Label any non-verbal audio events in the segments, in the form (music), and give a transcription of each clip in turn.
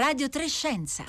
Radio Trescenza.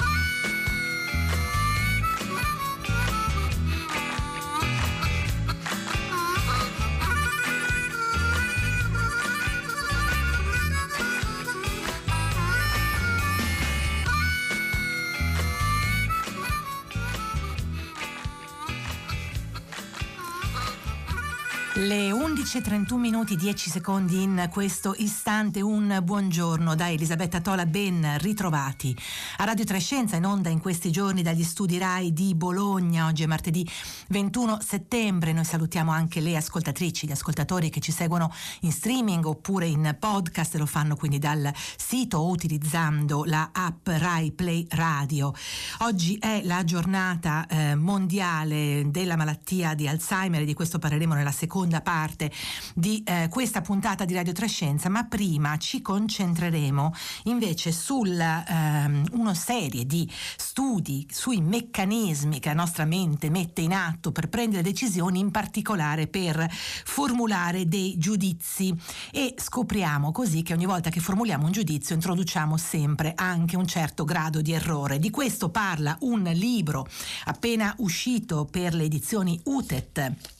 Le 11.31 minuti 10 secondi in questo istante. Un buongiorno da Elisabetta Tola ben ritrovati. A Radio Trescenza in onda in questi giorni dagli studi RAI di Bologna. Oggi è martedì 21 settembre. Noi salutiamo anche le ascoltatrici gli ascoltatori che ci seguono in streaming oppure in podcast. Lo fanno quindi dal sito o utilizzando la app RAI Play Radio. Oggi è la giornata eh, mondiale della malattia di Alzheimer e di questo parleremo nella seconda parte di eh, questa puntata di Radio Trescenza, ma prima ci concentreremo invece su ehm, una serie di studi sui meccanismi che la nostra mente mette in atto per prendere decisioni, in particolare per formulare dei giudizi e scopriamo così che ogni volta che formuliamo un giudizio introduciamo sempre anche un certo grado di errore. Di questo parla un libro appena uscito per le edizioni UTET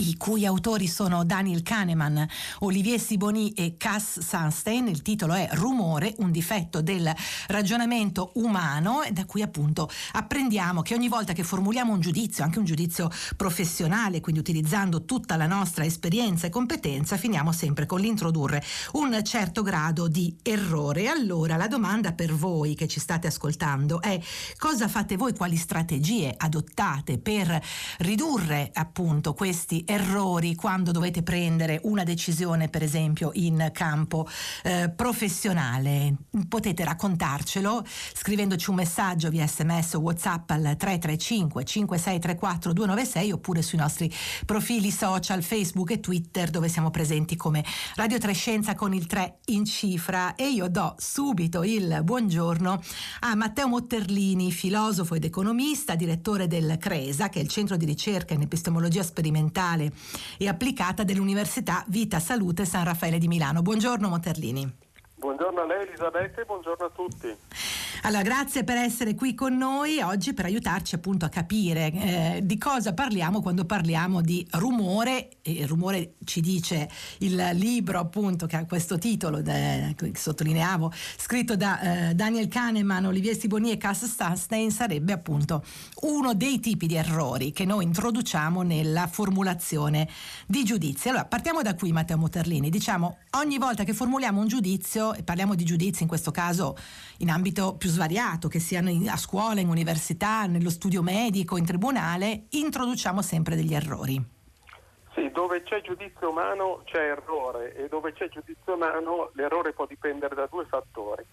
i cui autori sono Daniel Kahneman, Olivier Siboni e Cass Sunstein. Il titolo è Rumore, un difetto del ragionamento umano, da cui appunto apprendiamo che ogni volta che formuliamo un giudizio, anche un giudizio professionale, quindi utilizzando tutta la nostra esperienza e competenza, finiamo sempre con l'introdurre un certo grado di errore. Allora la domanda per voi che ci state ascoltando è cosa fate voi, quali strategie adottate per ridurre appunto questi errori quando dovete prendere una decisione, per esempio, in campo eh, professionale. Potete raccontarcelo scrivendoci un messaggio via sms o whatsapp al 335 5634 296 oppure sui nostri profili social Facebook e Twitter dove siamo presenti come Radio Trescenza con il 3 in cifra e io do subito il buongiorno a Matteo Motterlini, filosofo ed economista, direttore del CRESA, che è il centro di ricerca in epistemologia sperimentale Nazionale e Applicata dell'Università Vita Salute San Raffaele di Milano. Buongiorno Moterlini. Buongiorno a lei Elisabetta e buongiorno a tutti. Allora, grazie per essere qui con noi oggi per aiutarci appunto a capire eh, di cosa parliamo quando parliamo di rumore. E il rumore ci dice il libro appunto che ha questo titolo, che sottolineavo, scritto da eh, Daniel Kahneman, Olivier Siboni e Cass Stanstein, sarebbe appunto uno dei tipi di errori che noi introduciamo nella formulazione di giudizi. Allora, partiamo da qui Matteo Moterlini. Diciamo, ogni volta che formuliamo un giudizio, e parliamo di giudizi in questo caso in ambito più svariato, che siano a scuola, in università, nello studio medico, in tribunale, introduciamo sempre degli errori. Sì, dove c'è giudizio umano c'è errore e dove c'è giudizio umano l'errore può dipendere da due fattori,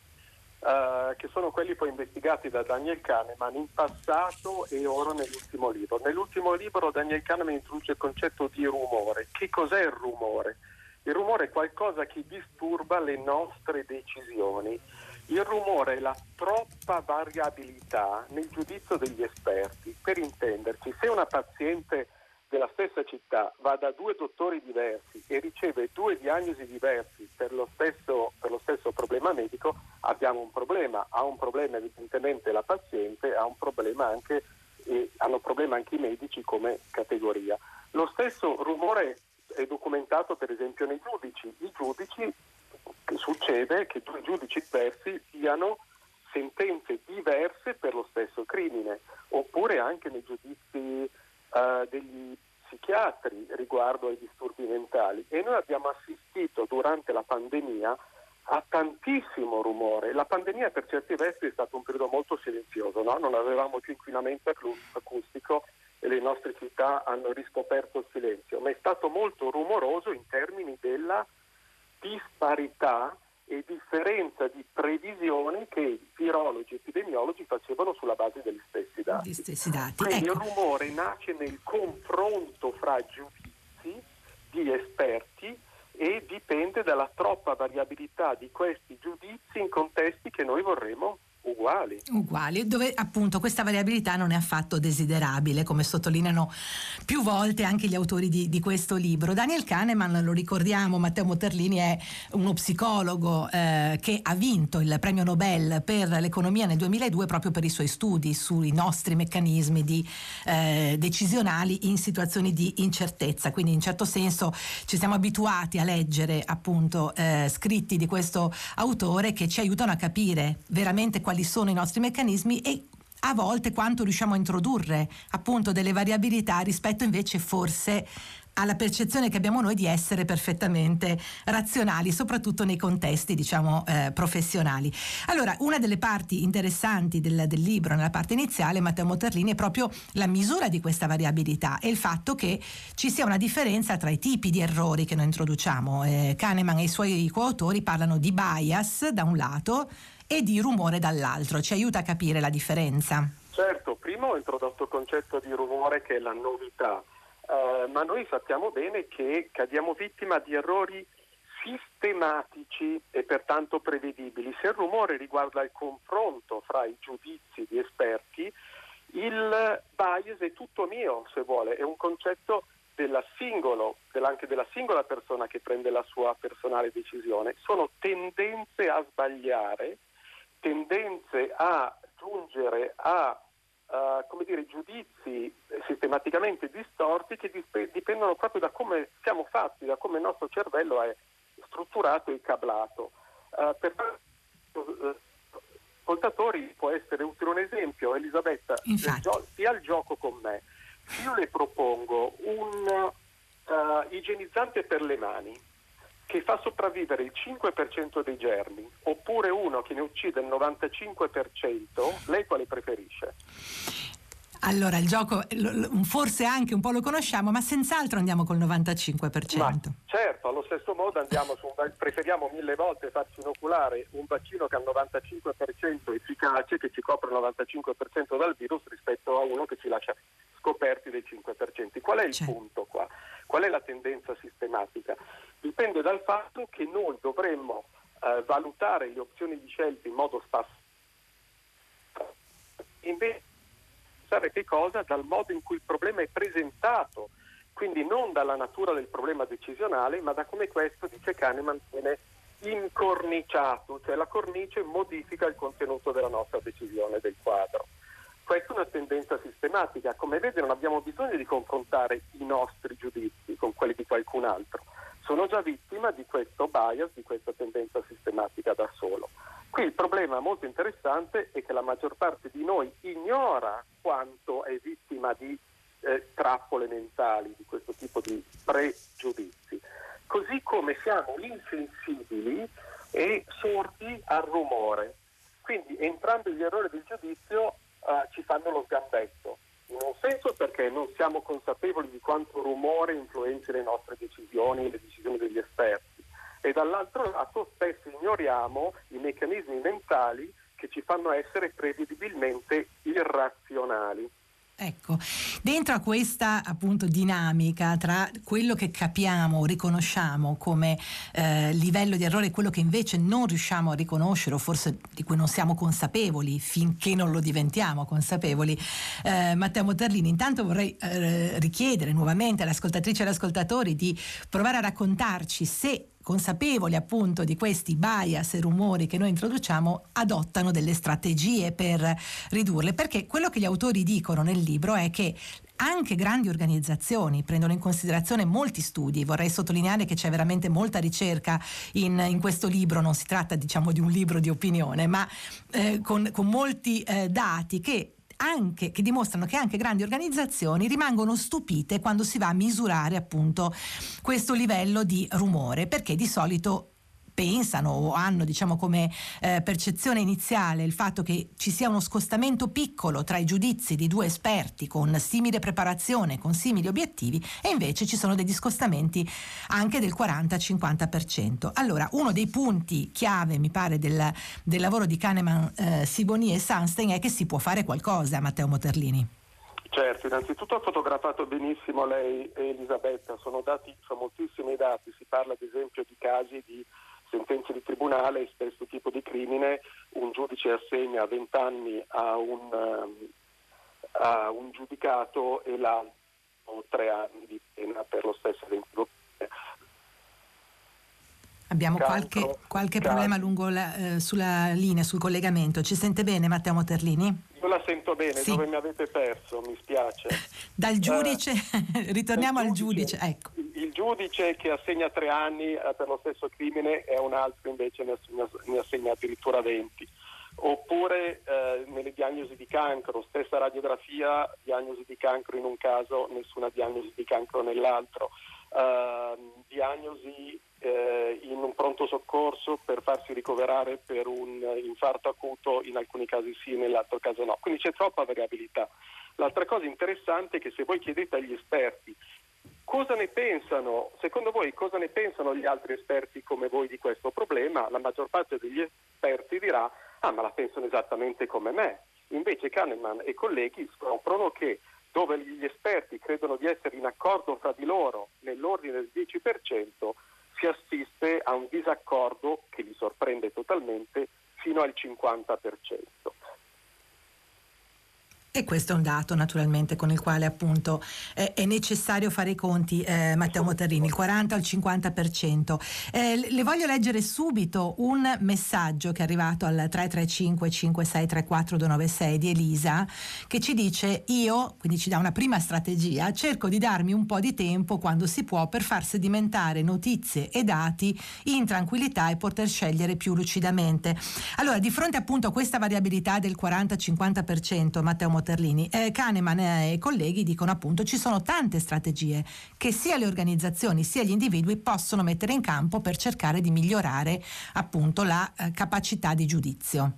uh, che sono quelli poi investigati da Daniel Kahneman in passato e ora nell'ultimo libro. Nell'ultimo libro Daniel Kahneman introduce il concetto di rumore. Che cos'è il rumore? Il rumore è qualcosa che disturba le nostre decisioni il rumore è la troppa variabilità nel giudizio degli esperti. Per intenderci, se una paziente della stessa città va da due dottori diversi e riceve due diagnosi diversi per lo stesso, per lo stesso problema medico, abbiamo un problema. Ha un problema evidentemente la paziente, ha un problema anche, eh, hanno problema anche i medici come categoria. Lo stesso rumore è documentato per esempio nei giudici. I giudici succede che due giudici diversi diano sentenze diverse per lo stesso crimine, oppure anche nei giudizi uh, degli psichiatri riguardo ai disturbi mentali. E noi abbiamo assistito durante la pandemia a tantissimo rumore. La pandemia per certi versi è stato un periodo molto silenzioso, no? non avevamo più inquinamento acustico le nostre città hanno riscoperto il silenzio, ma è stato molto rumoroso in termini della disparità e differenza di previsioni che i virologi e epidemiologi facevano sulla base degli stessi dati. Stessi dati. Quindi ecco. il rumore nasce nel confronto fra giudizi di esperti e dipende dalla troppa variabilità di questi giudizi in contesti che noi vorremmo uguali. Uguali, dove appunto questa variabilità non è affatto desiderabile, come sottolineano più volte anche gli autori di, di questo libro. Daniel Kahneman, lo ricordiamo, Matteo Motterlini è uno psicologo eh, che ha vinto il premio Nobel per l'economia nel 2002 proprio per i suoi studi sui nostri meccanismi di, eh, decisionali in situazioni di incertezza. Quindi in certo senso ci siamo abituati a leggere appunto eh, scritti di questo autore che ci aiutano a capire veramente quali sono i nostri meccanismi e a volte quanto riusciamo a introdurre appunto delle variabilità rispetto invece forse alla percezione che abbiamo noi di essere perfettamente razionali, soprattutto nei contesti, diciamo, eh, professionali. Allora, una delle parti interessanti del, del, libro, nella parte iniziale, Matteo Motterlini, è proprio la misura di questa variabilità e il fatto che ci sia una differenza tra i tipi di errori che noi introduciamo. Eh, Kahneman e i suoi coautori parlano di bias da un lato e di rumore dall'altro. Ci aiuta a capire la differenza? Certo, prima ho introdotto il concetto di rumore che è la novità, eh, ma noi sappiamo bene che cadiamo vittima di errori sistematici e pertanto prevedibili. Se il rumore riguarda il confronto fra i giudizi di esperti, il bias è tutto mio, se vuole, è un concetto della singolo, anche della singola persona che prende la sua personale decisione. Sono tendenze a sbagliare tendenze a giungere a uh, come dire, giudizi sistematicamente distorti che disp- dipendono proprio da come siamo fatti, da come il nostro cervello è strutturato e cablato. Uh, per uh, ascoltatori può essere utile un esempio, Elisabetta, gio- sia il gioco con me, io le propongo un igienizzante per le mani, che fa sopravvivere il 5% dei germi oppure uno che ne uccide il 95%, lei quale preferisce? Allora, il gioco forse anche un po' lo conosciamo, ma senz'altro andiamo col 95%. Ma certo, allo stesso modo andiamo su un, preferiamo mille volte farci inoculare un vaccino che ha il 95% efficace, che ci copre il 95% dal virus, rispetto a uno che ci lascia scoperti dei 5%. Qual è il certo. punto qua? Qual è la tendenza sistematica? Dipende dal fatto che noi dovremmo eh, valutare le opzioni di scelta in modo spazio. Invece pensare che cosa? Dal modo in cui il problema è presentato, quindi non dalla natura del problema decisionale, ma da come questo, dice Kahneman, viene incorniciato, cioè la cornice modifica il contenuto della nostra decisione del quadro. Questa è una tendenza sistematica, come vede non abbiamo bisogno di confrontare i nostri giudizi con quelli di qualcun altro, sono già vittima di questo bias, di questa tendenza sistematica da solo. Qui il problema molto interessante è che la maggior parte di noi ignora quanto è vittima di eh, trappole mentali, di questo tipo di pregiudizi, così come siamo insensibili e sordi al rumore. Quindi entrambi gli errori del giudizio eh, ci fanno lo sgambetto. In un senso perché non siamo consapevoli di quanto rumore influenzi le nostre decisioni e le decisioni degli esperti e dall'altro lato spesso ignoriamo i meccanismi mentali che ci fanno essere prevedibilmente irrazionali. Ecco, dentro a questa appunto dinamica tra quello che capiamo, riconosciamo come eh, livello di errore e quello che invece non riusciamo a riconoscere o forse di cui non siamo consapevoli finché non lo diventiamo consapevoli, eh, Matteo Motterlini, intanto vorrei eh, richiedere nuovamente alle ascoltatrici e agli ascoltatori di provare a raccontarci se consapevoli appunto di questi bias e rumori che noi introduciamo, adottano delle strategie per ridurle, perché quello che gli autori dicono nel libro è che anche grandi organizzazioni prendono in considerazione molti studi, vorrei sottolineare che c'è veramente molta ricerca in, in questo libro, non si tratta diciamo di un libro di opinione, ma eh, con, con, molti eh, dati che anche, che dimostrano che anche grandi organizzazioni rimangono stupite quando si va a misurare appunto questo livello di rumore, perché di solito pensano o hanno diciamo come eh, percezione iniziale il fatto che ci sia uno scostamento piccolo tra i giudizi di due esperti con simile preparazione, con simili obiettivi e invece ci sono degli scostamenti anche del 40-50%. Allora, uno dei punti chiave mi pare del, del lavoro di Kahneman, eh, Siboni e Sunstein è che si può fare qualcosa, Matteo Moterlini. Certo, innanzitutto ha fotografato benissimo lei e Elisabetta, sono, dati, sono moltissimi dati, si parla ad esempio di casi di sentenze di tribunale per questo tipo di crimine un giudice assegna 20 anni a un, um, a un giudicato e l'altro 3 anni di pena per lo stesso identico Abbiamo qualche, qualche problema lungo la, eh, sulla linea, sul collegamento. Ci sente bene Matteo Moterlini? Io la sento bene, sì. dove mi avete perso, mi spiace. (laughs) Dal giudice, eh, (laughs) ritorniamo al giudice. Ecco. Il, giudice che assegna tre anni eh, per lo stesso crimine e un altro invece ne assegna, ne assegna addirittura 20. Oppure eh, nelle diagnosi di cancro, stessa radiografia, diagnosi di cancro in un caso, nessuna diagnosi di cancro nell'altro. Uh, diagnosi eh, in un pronto soccorso per farsi ricoverare per un infarto acuto, in alcuni casi sì, nell'altro caso no. Quindi c'è troppa variabilità. L'altra cosa interessante è che se voi chiedete agli esperti cosa ne pensano, secondo voi cosa ne pensano gli altri esperti come voi di questo problema, la maggior parte degli esperti dirà ah ma la pensano esattamente come me. Invece Kahneman e colleghi scoprono che dove gli esperti credono di essere in accordo fra di loro nell'ordine del 10%, si assiste a un disaccordo che li sorprende totalmente fino al 50%. E questo è un dato naturalmente con il quale appunto eh, è necessario fare i conti, eh, Matteo Moterrini, il 40 al 50%. Eh, le voglio leggere subito un messaggio che è arrivato al 335 5634 296 di Elisa che ci dice io, quindi ci dà una prima strategia, cerco di darmi un po' di tempo quando si può per far sedimentare notizie e dati in tranquillità e poter scegliere più lucidamente. Allora, di fronte appunto a questa variabilità del 40-50%, Matteo Moterrini, Terlini. Eh, Kahneman e i colleghi dicono appunto ci sono tante strategie che sia le organizzazioni sia gli individui possono mettere in campo per cercare di migliorare appunto la eh, capacità di giudizio.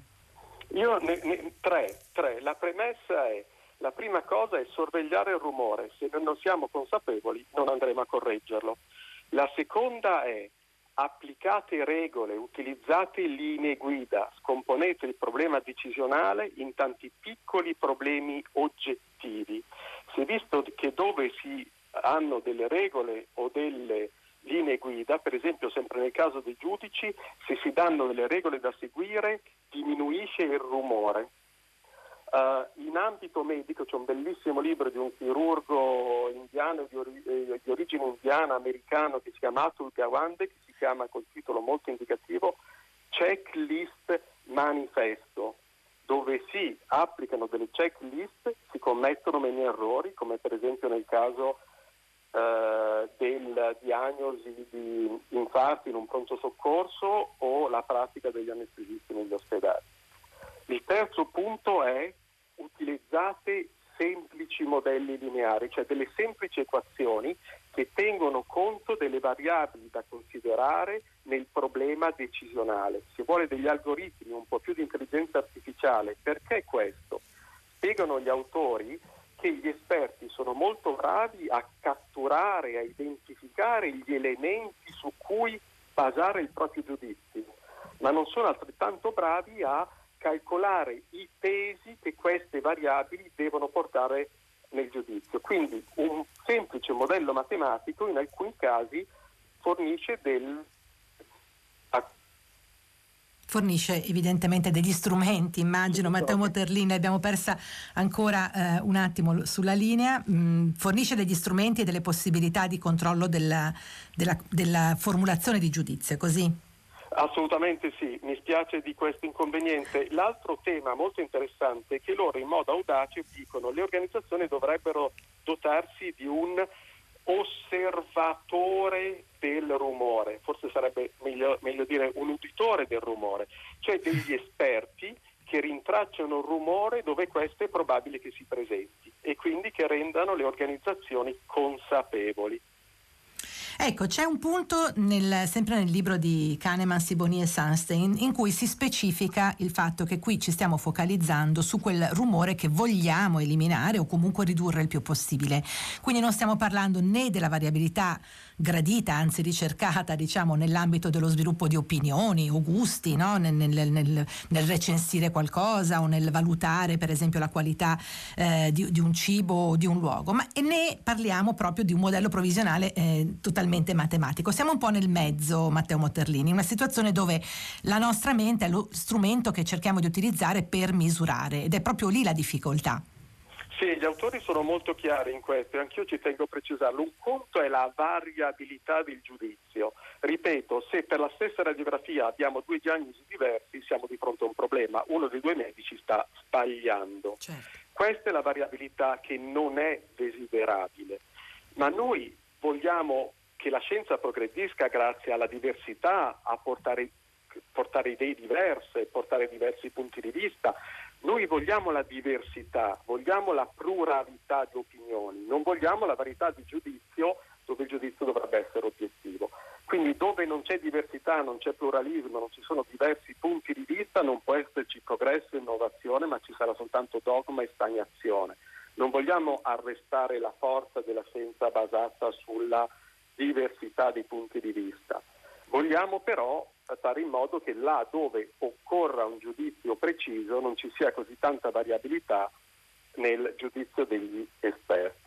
Io ne, ne, tre, tre. La premessa è la prima cosa è sorvegliare il rumore, se non siamo consapevoli non andremo a correggerlo. La seconda è applicate regole, utilizzate linee guida, scomponete il problema decisionale in tanti piccoli problemi oggettivi. Si è visto che dove si hanno delle regole o delle linee guida, per esempio sempre nel caso dei giudici, se si danno delle regole da seguire diminuisce il rumore. Uh, in ambito medico c'è un bellissimo libro di un chirurgo indiano di, ori- eh, di origine indiana americano che si chiama Atul Gawande che chiama col titolo molto indicativo Checklist Manifesto dove si applicano delle checklist, si commettono meno errori come per esempio nel caso uh, del diagnosi di infarti in un pronto soccorso o la pratica degli anestesisti negli ospedali. Il terzo punto è utilizzate semplici modelli lineari, cioè delle semplici equazioni che tengono conto delle variabili da considerare nel problema decisionale. Si vuole degli algoritmi, un po' più di intelligenza artificiale. Perché questo? Spiegano gli autori che gli esperti sono molto bravi a catturare, a identificare gli elementi su cui basare il proprio giudizio, ma non sono altrettanto bravi a calcolare i pesi che queste variabili devono portare nel giudizio. Quindi un semplice modello matematico in alcuni casi fornisce del fornisce evidentemente degli strumenti, immagino. Matteo Moterlini, abbiamo persa ancora eh, un attimo sulla linea, mm, fornisce degli strumenti e delle possibilità di controllo della, della, della formulazione di giudizio, così? Assolutamente sì, mi spiace di questo inconveniente. L'altro tema molto interessante è che loro in modo audace dicono che le organizzazioni dovrebbero dotarsi di un osservatore del rumore, forse sarebbe meglio, meglio dire un uditore del rumore, cioè degli esperti che rintracciano il rumore dove questo è probabile che si presenti e quindi che rendano le organizzazioni consapevoli. Ecco, c'è un punto nel, sempre nel libro di Kahneman, Siboni e Sunstein in cui si specifica il fatto che qui ci stiamo focalizzando su quel rumore che vogliamo eliminare o comunque ridurre il più possibile. Quindi non stiamo parlando né della variabilità gradita, anzi ricercata, diciamo, nell'ambito dello sviluppo di opinioni o gusti, no? nel, nel, nel, nel, recensire qualcosa o nel valutare, per esempio, la qualità eh, di, di, un cibo o di un luogo, ma ne parliamo proprio di un modello provvisionale eh, totalmente matematico. Siamo un po' nel mezzo, Matteo Motterlini, una situazione dove la nostra mente è lo strumento che cerchiamo di utilizzare per misurare ed è proprio lì la difficoltà. Sì, gli autori sono molto chiari in questo e anch'io ci tengo a precisarlo. Un conto è la variabilità del giudizio. Ripeto, se per la stessa radiografia abbiamo due diagnosi diversi, siamo di fronte a un problema. Uno dei due medici sta sbagliando. Certo. Questa è la variabilità che non è desiderabile. Ma noi vogliamo che la scienza progredisca grazie alla diversità, a portare, portare idee diverse, portare diversi punti di vista, noi vogliamo la diversità, vogliamo la pluralità di opinioni, non vogliamo la varietà di giudizio dove il giudizio dovrebbe essere obiettivo. Quindi dove non c'è diversità, non c'è pluralismo, non ci sono diversi punti di vista, non può esserci progresso e innovazione, ma ci sarà soltanto dogma e stagnazione. Non vogliamo arrestare la forza della scienza basata sulla diversità dei punti di vista. Vogliamo però fare in modo che là dove occorra un giudizio preciso non ci sia così tanta variabilità nel giudizio degli esperti.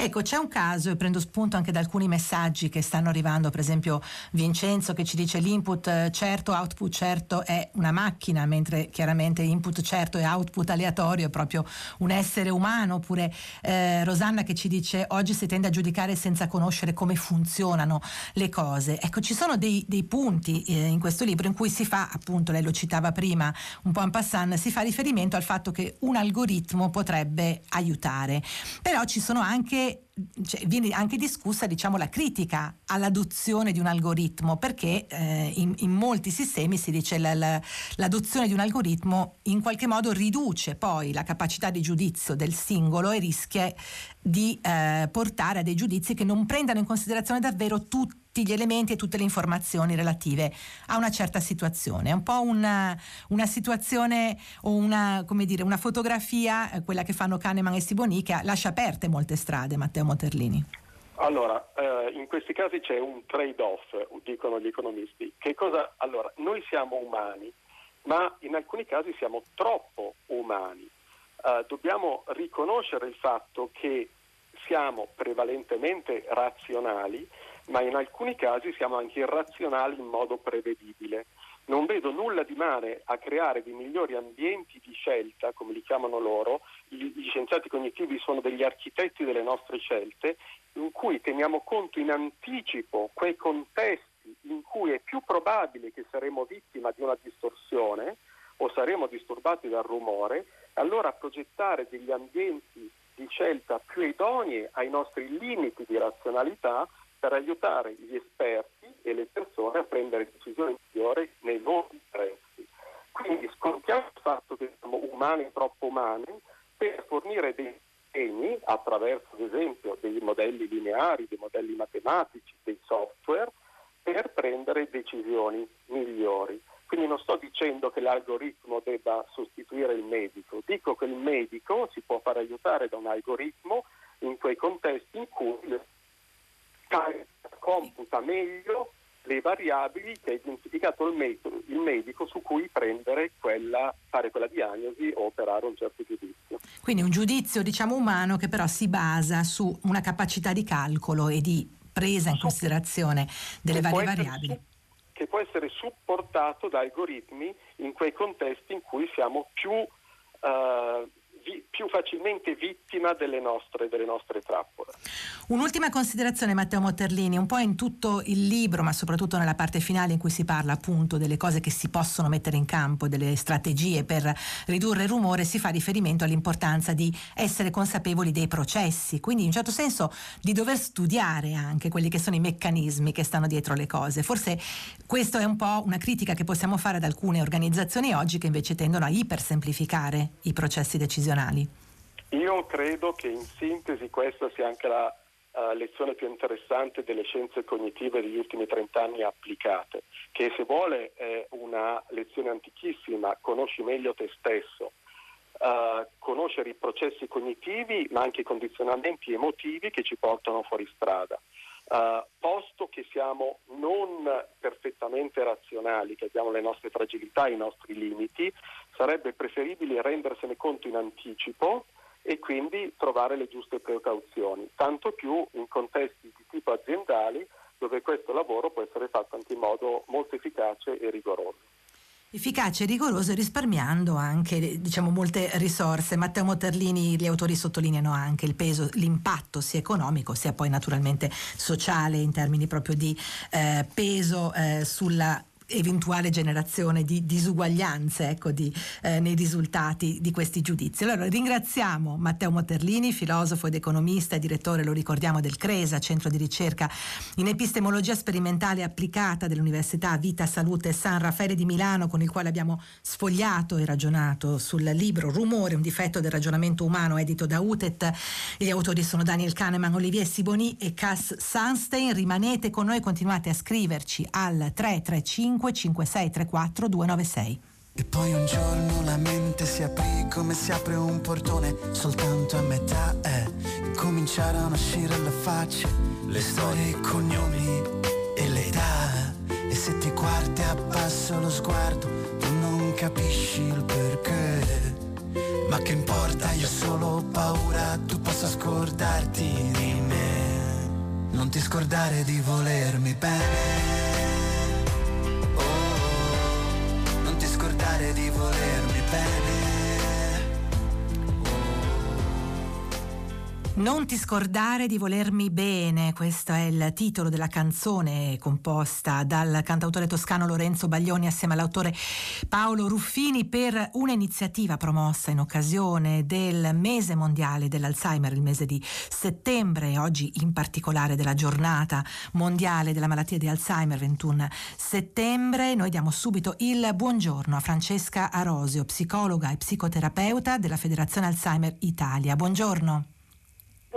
Ecco, c'è un caso, e prendo spunto anche da alcuni messaggi che stanno arrivando, per esempio Vincenzo che ci dice l'input eh, certo, output certo è una macchina, mentre chiaramente input certo e output aleatorio è proprio un essere umano, oppure eh, Rosanna che ci dice oggi si tende a giudicare senza conoscere come funzionano le cose. Ecco, ci sono dei, dei punti eh, in questo libro in cui si fa, appunto, lei lo citava prima, un po' en passant, si fa riferimento al fatto che un algoritmo potrebbe aiutare, però ci sono anche cioè, viene anche discussa diciamo, la critica all'adozione di un algoritmo, perché eh, in, in, molti sistemi si dice la, la, l'adozione di un algoritmo in qualche modo riduce poi la capacità di giudizio del singolo e rischia di eh, portare a dei giudizi che non prendano in considerazione davvero tutti tutti gli elementi e tutte le informazioni relative a una certa situazione. È un po' una, una situazione o una, dire, una fotografia, eh, quella che fanno Kahneman e Siboni, che lascia aperte molte strade, Matteo Moterlini. Allora, eh, in questi casi c'è un trade-off, dicono gli economisti. Cosa? Allora, noi siamo umani, ma in alcuni casi siamo troppo umani. Eh, dobbiamo riconoscere il fatto che siamo prevalentemente razionali ma in alcuni casi siamo anche irrazionali in modo prevedibile. Non vedo nulla di male a creare dei migliori ambienti di scelta, come li chiamano loro, gli scienziati cognitivi sono degli architetti delle nostre scelte, in cui teniamo conto in anticipo quei contesti in cui è più probabile che saremo vittima di una distorsione o saremo disturbati dal rumore, allora progettare degli ambienti di scelta più idonei ai nostri limiti di razionalità per aiutare gli esperti e le persone a prendere decisioni migliori nei loro interessi. Quindi scontiamo il fatto che siamo umani troppo umani per fornire dei segni attraverso ad esempio dei modelli lineari, dei modelli matematici, dei software, per prendere decisioni migliori. Quindi non sto dicendo che l'algoritmo debba sostituire il medico, dico che il medico si può far aiutare da un algoritmo in quei contesti in cui computa meglio le variabili che ha identificato il medico, il medico, su cui prendere quella, fare quella diagnosi o operare un certo giudizio. Quindi un giudizio diciamo umano che però si basa su una capacità di calcolo e di presa in considerazione delle varie variabili. Su, che può essere supportato da algoritmi in quei contesti in cui siamo più uh, più facilmente vittima delle nostre, delle nostre, trappole. Un'ultima considerazione Matteo Motterlini, un po' in tutto il libro, ma soprattutto nella parte finale in cui si parla appunto delle cose che si possono mettere in campo, delle strategie per ridurre il rumore, si fa riferimento all'importanza di essere consapevoli dei processi, quindi in un certo senso di dover studiare anche quelli che sono i meccanismi che stanno dietro le cose. Forse questa è un po' una critica che possiamo fare ad alcune organizzazioni oggi che invece tendono a ipersemplificare i processi decisionali istituzionali? Io credo che in sintesi questa sia anche la uh, lezione più interessante delle scienze cognitive degli ultimi 30 anni applicate, che se vuole è una lezione antichissima, conosci meglio te stesso, uh, conoscere i processi cognitivi ma anche i condizionamenti emotivi che ci portano fuori strada. Uh, posto che siamo non perfettamente razionali, che abbiamo le nostre fragilità, i nostri limiti, sarebbe preferibile rendersene conto in anticipo e quindi trovare le giuste precauzioni, tanto più in contesti di tipo aziendali dove questo lavoro può essere fatto anche in modo molto efficace e rigoroso. Efficace e rigoroso risparmiando anche diciamo, molte risorse. Matteo Motterlini, gli autori sottolineano anche il peso, l'impatto sia economico sia poi naturalmente sociale in termini proprio di eh, peso eh, sulla eventuale generazione di disuguaglianze ecco, di, eh, nei risultati di questi giudizi. Allora ringraziamo Matteo Motterlini, filosofo ed economista e direttore, lo ricordiamo, del CRESA, centro di ricerca in epistemologia sperimentale applicata dell'Università Vita Salute San Raffaele di Milano, con il quale abbiamo sfogliato e ragionato sul libro Rumore, un difetto del ragionamento umano, edito da UTET. Gli autori sono Daniel Kahneman, Olivier Siboni e Cass Sunstein. Rimanete con noi, continuate a scriverci al 335 55634 296. E poi un giorno la mente si aprì come si apre un portone soltanto a metà eh. e cominciarono a uscire alle facce le storie, i cognomi e le età. E se ti guardi abbasso lo sguardo tu non capisci il perché. Ma che importa, io ho solo paura tu possa scordarti di me. Non ti scordare di volermi bene. Non ti scordare di volermi bene, questo è il titolo della canzone composta dal cantautore toscano Lorenzo Baglioni assieme all'autore Paolo Ruffini per un'iniziativa promossa in occasione del mese mondiale dell'Alzheimer, il mese di settembre, oggi in particolare della giornata mondiale della malattia di Alzheimer, 21 settembre. Noi diamo subito il buongiorno a Francesca Arosio, psicologa e psicoterapeuta della Federazione Alzheimer Italia. Buongiorno.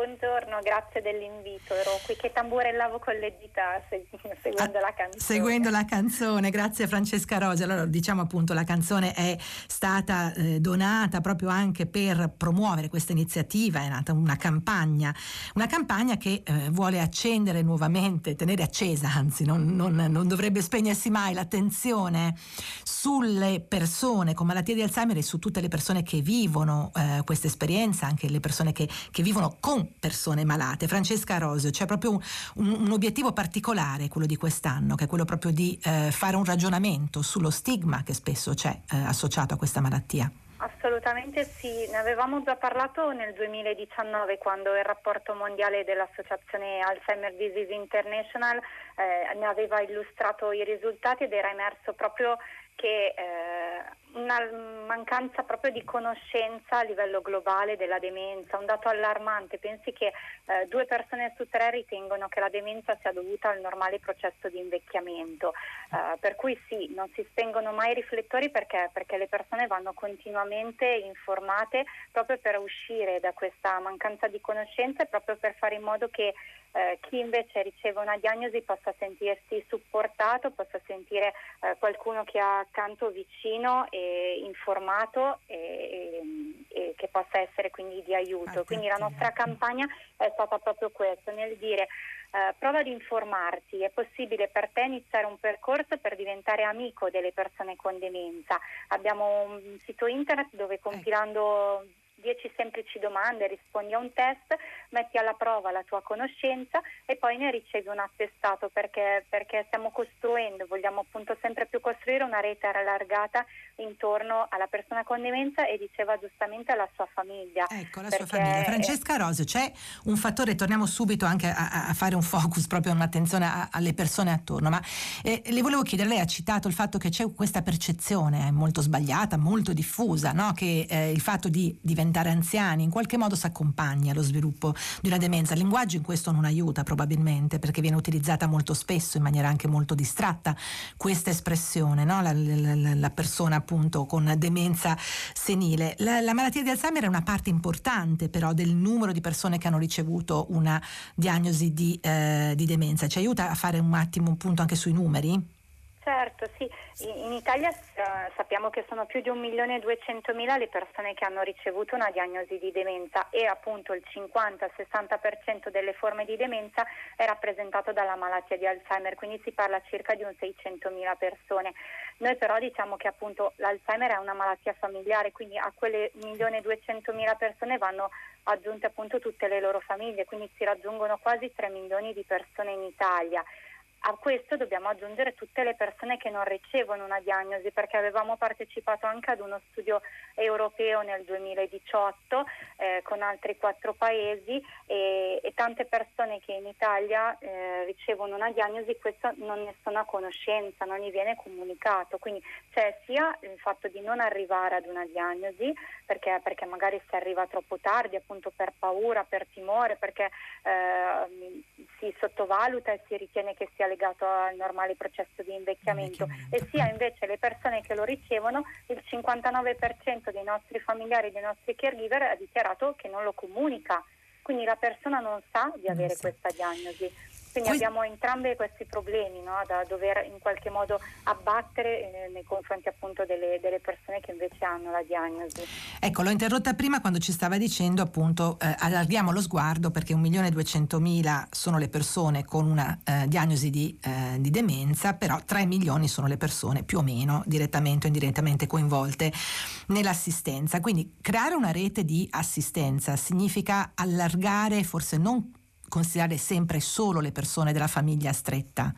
Buongiorno, grazie dell'invito. Ero qui che tamburellavo con le dita (laughs) seguendo ah, la canzone. Seguendo la canzone, grazie Francesca Rosi. Allora, diciamo appunto, la canzone è stata eh, donata proprio anche per promuovere questa iniziativa, è nata una campagna, una campagna che eh, vuole accendere nuovamente, tenere accesa, anzi non, non, non, dovrebbe spegnersi mai l'attenzione sulle persone con malattia di Alzheimer e su tutte le persone che vivono eh, questa esperienza, anche le persone che, che vivono con persone malate. Francesca Rosio, c'è proprio un, un, obiettivo particolare, quello di quest'anno, che è quello proprio di eh, fare un ragionamento sullo stigma che spesso c'è eh, associato a questa malattia. Assolutamente sì, ne avevamo già parlato nel 2019 quando il rapporto mondiale dell'Associazione Alzheimer Disease International eh, ne aveva illustrato i risultati ed era emerso proprio che eh, una mancanza proprio di conoscenza a livello globale della demenza, un dato allarmante, pensi che eh, due persone su tre ritengono che la demenza sia dovuta al normale processo di invecchiamento, eh, per cui sì, non si spengono mai i riflettori perché, perché le persone vanno continuamente informate proprio per uscire da questa mancanza di conoscenza e proprio per fare in modo che eh, chi invece riceve una diagnosi possa sentirsi supportato, possa sentire eh, qualcuno che ha accanto vicino e informato e, e, che possa essere quindi di aiuto. Quindi la nostra campagna è stata proprio questa, nel dire eh, prova ad informarti, è possibile per te iniziare un percorso per diventare amico delle persone con demenza. Abbiamo un sito internet dove compilando 10 semplici domande, rispondi a un test, metti alla prova la tua conoscenza e poi ne ricevi un attestato perché, perché stiamo costruendo, vogliamo appunto sempre più costruire una rete allargata intorno alla persona con demenza e diceva giustamente alla sua famiglia. Ecco, la sua famiglia. Francesca Rosio, c'è un fattore, torniamo subito anche a, a fare un focus, proprio un'attenzione a, alle persone attorno, ma eh, le volevo chiedere, lei ha citato il fatto che c'è questa percezione molto sbagliata, molto diffusa, no? che eh, il fatto di diventare diventare anziani, in qualche modo si accompagna allo sviluppo di una demenza. Il linguaggio in questo non aiuta probabilmente perché viene utilizzata molto spesso in maniera anche molto distratta questa espressione, no? la, la, la, persona appunto con demenza senile. La, la malattia di Alzheimer è una parte importante però del numero di persone che hanno ricevuto una diagnosi di, eh, di demenza. Ci aiuta a fare un attimo un punto anche sui numeri? Certo, sì. In Italia uh, sappiamo che sono più di 1.200.000 le persone che hanno ricevuto una diagnosi di demenza e appunto il 50-60% delle forme di demenza è rappresentato dalla malattia di Alzheimer, quindi si parla circa di un 600.000 persone. Noi però diciamo che appunto l'Alzheimer è una malattia familiare, quindi a quelle 1.200.000 persone vanno aggiunte appunto tutte le loro famiglie, quindi si raggiungono quasi 3 milioni di persone in Italia. A questo dobbiamo aggiungere tutte le persone che non ricevono una diagnosi perché avevamo partecipato anche ad uno studio europeo nel 2018 eh, con altri quattro paesi e, e, tante persone che in Italia eh, ricevono una diagnosi questo non ne sono a conoscenza, non gli viene comunicato. Quindi c'è sia il fatto di non arrivare ad una diagnosi perché, perché magari si arriva troppo tardi appunto per paura, per timore, perché eh, si sottovaluta e si ritiene che sia legato al normale processo di invecchiamento, e sia invece le persone che lo ricevono, il 59% dei nostri familiari, dei nostri caregiver ha dichiarato che non lo comunica, quindi la persona non sa di avere questa diagnosi. Quindi que- abbiamo entrambi questi problemi no? da dover in qualche modo abbattere eh, nei confronti appunto delle, delle, persone che invece hanno la diagnosi. Ecco, l'ho interrotta prima quando ci stava dicendo appunto eh, allarghiamo lo sguardo perché 1.200.000 sono le persone con una eh, diagnosi di, eh, di, demenza, però 3 milioni sono le persone più o meno direttamente o indirettamente coinvolte nell'assistenza. Quindi creare una rete di assistenza significa allargare forse non considerare sempre solo le persone della famiglia stretta.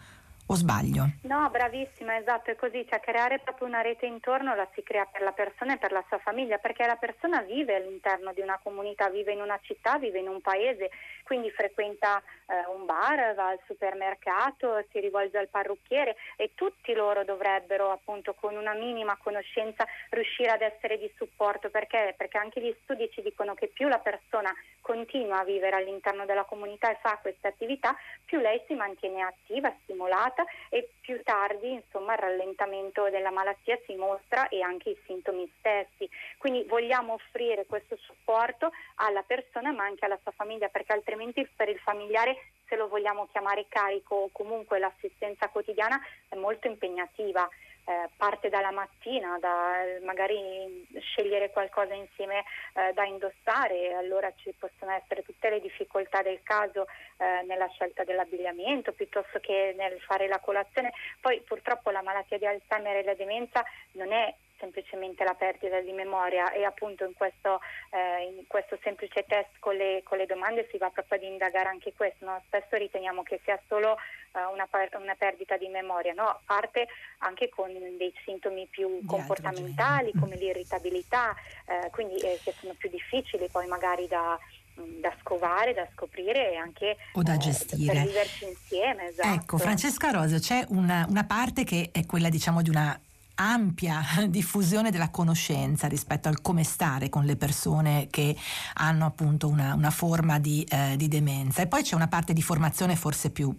O sbaglio? No, bravissima, esatto, è così, cioè creare proprio una rete intorno la si crea per la persona e per la sua famiglia, perché la persona vive all'interno di una comunità, vive in una città, vive in un paese, quindi frequenta eh, un bar, va al supermercato, si rivolge al parrucchiere e tutti loro dovrebbero appunto con una minima conoscenza riuscire ad essere di supporto, perché? Perché anche gli studi ci dicono che più la persona continua a vivere all'interno della comunità e fa queste attività, più lei si mantiene attiva, stimolata e più tardi insomma il rallentamento della malattia si mostra e anche i sintomi stessi. Quindi vogliamo offrire questo supporto alla persona ma anche alla sua famiglia perché altrimenti per il familiare se lo vogliamo chiamare carico o comunque l'assistenza quotidiana è molto impegnativa eh, parte dalla mattina, da magari scegliere qualcosa insieme eh, da indossare, allora ci possono essere tutte le difficoltà del caso eh, nella scelta dell'abbigliamento piuttosto che nel fare la colazione. Poi purtroppo la malattia di Alzheimer e la demenza non è semplicemente la perdita di memoria e appunto in questo, eh, in questo semplice test con le, con le, domande si va proprio ad indagare anche questo. No? Spesso riteniamo che sia solo eh, una, una, perdita di memoria, no? parte anche con dei sintomi più di comportamentali come l'irritabilità, eh, quindi eh, che sono più difficili poi magari da da scovare, da scoprire e anche o da gestire. Eh, per viverci insieme. Esatto. Ecco, Francesca Rosio, c'è una, una parte che è quella diciamo di una ampia (laughs) diffusione della conoscenza rispetto al come stare con le persone che hanno appunto una, una forma di, eh, di, demenza e poi c'è una parte di formazione forse più,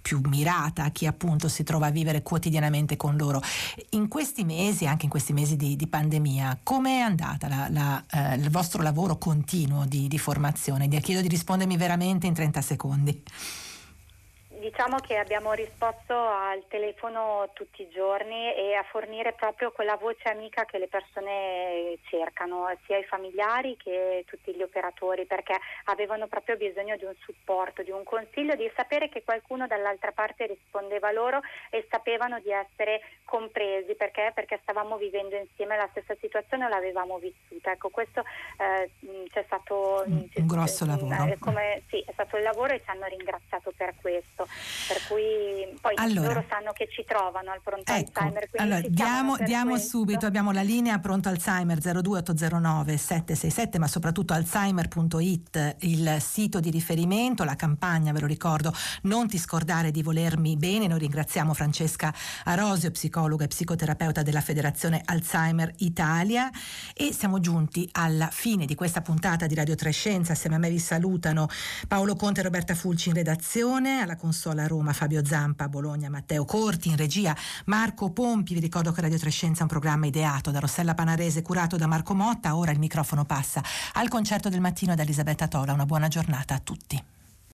più, mirata a chi appunto si trova a vivere quotidianamente con loro. In questi mesi, anche in questi mesi di, di pandemia, come è andata la, la, eh, il vostro lavoro continuo di, di formazione? Vi chiedo di rispondermi veramente in 30 secondi. Diciamo che abbiamo risposto al telefono tutti i giorni e a fornire proprio quella voce amica che le persone cercano, sia i familiari che tutti gli operatori, perché avevano proprio bisogno di un supporto, di un consiglio, di sapere che qualcuno dall'altra parte rispondeva loro e sapevano di essere compresi, perché? Perché stavamo vivendo insieme la stessa situazione o l'avevamo vissuta. Ecco, questo eh, c'è stato un, un grosso eh, lavoro. Eh, come, sì, è stato il lavoro e ci hanno ringraziato per questo per cui poi allora, loro sanno che ci trovano al pronto ecco, Alzheimer. Allora, diamo, diamo subito, abbiamo la linea pronto Alzheimer 02809 767, ma soprattutto alzheimer.it, il sito di riferimento, la campagna, ve lo ricordo, non ti scordare di volermi bene. Noi ringraziamo Francesca Arosio, psicologa e psicoterapeuta della Federazione Alzheimer Italia e siamo giunti alla fine di questa puntata di Radio Trescenza. Assieme a me vi salutano Paolo Conte e Roberta Fulci in redazione, alla consola Roma Fabio Zampa, Bologna Matteo Corti, in regia Marco Pompi. Vi ricordo che Radio Trescenza è un programma ideato da Rossella Panarese, curato da Marco Motta. Ora il microfono passa al concerto del mattino da Elisabetta Tola. Una buona giornata a tutti.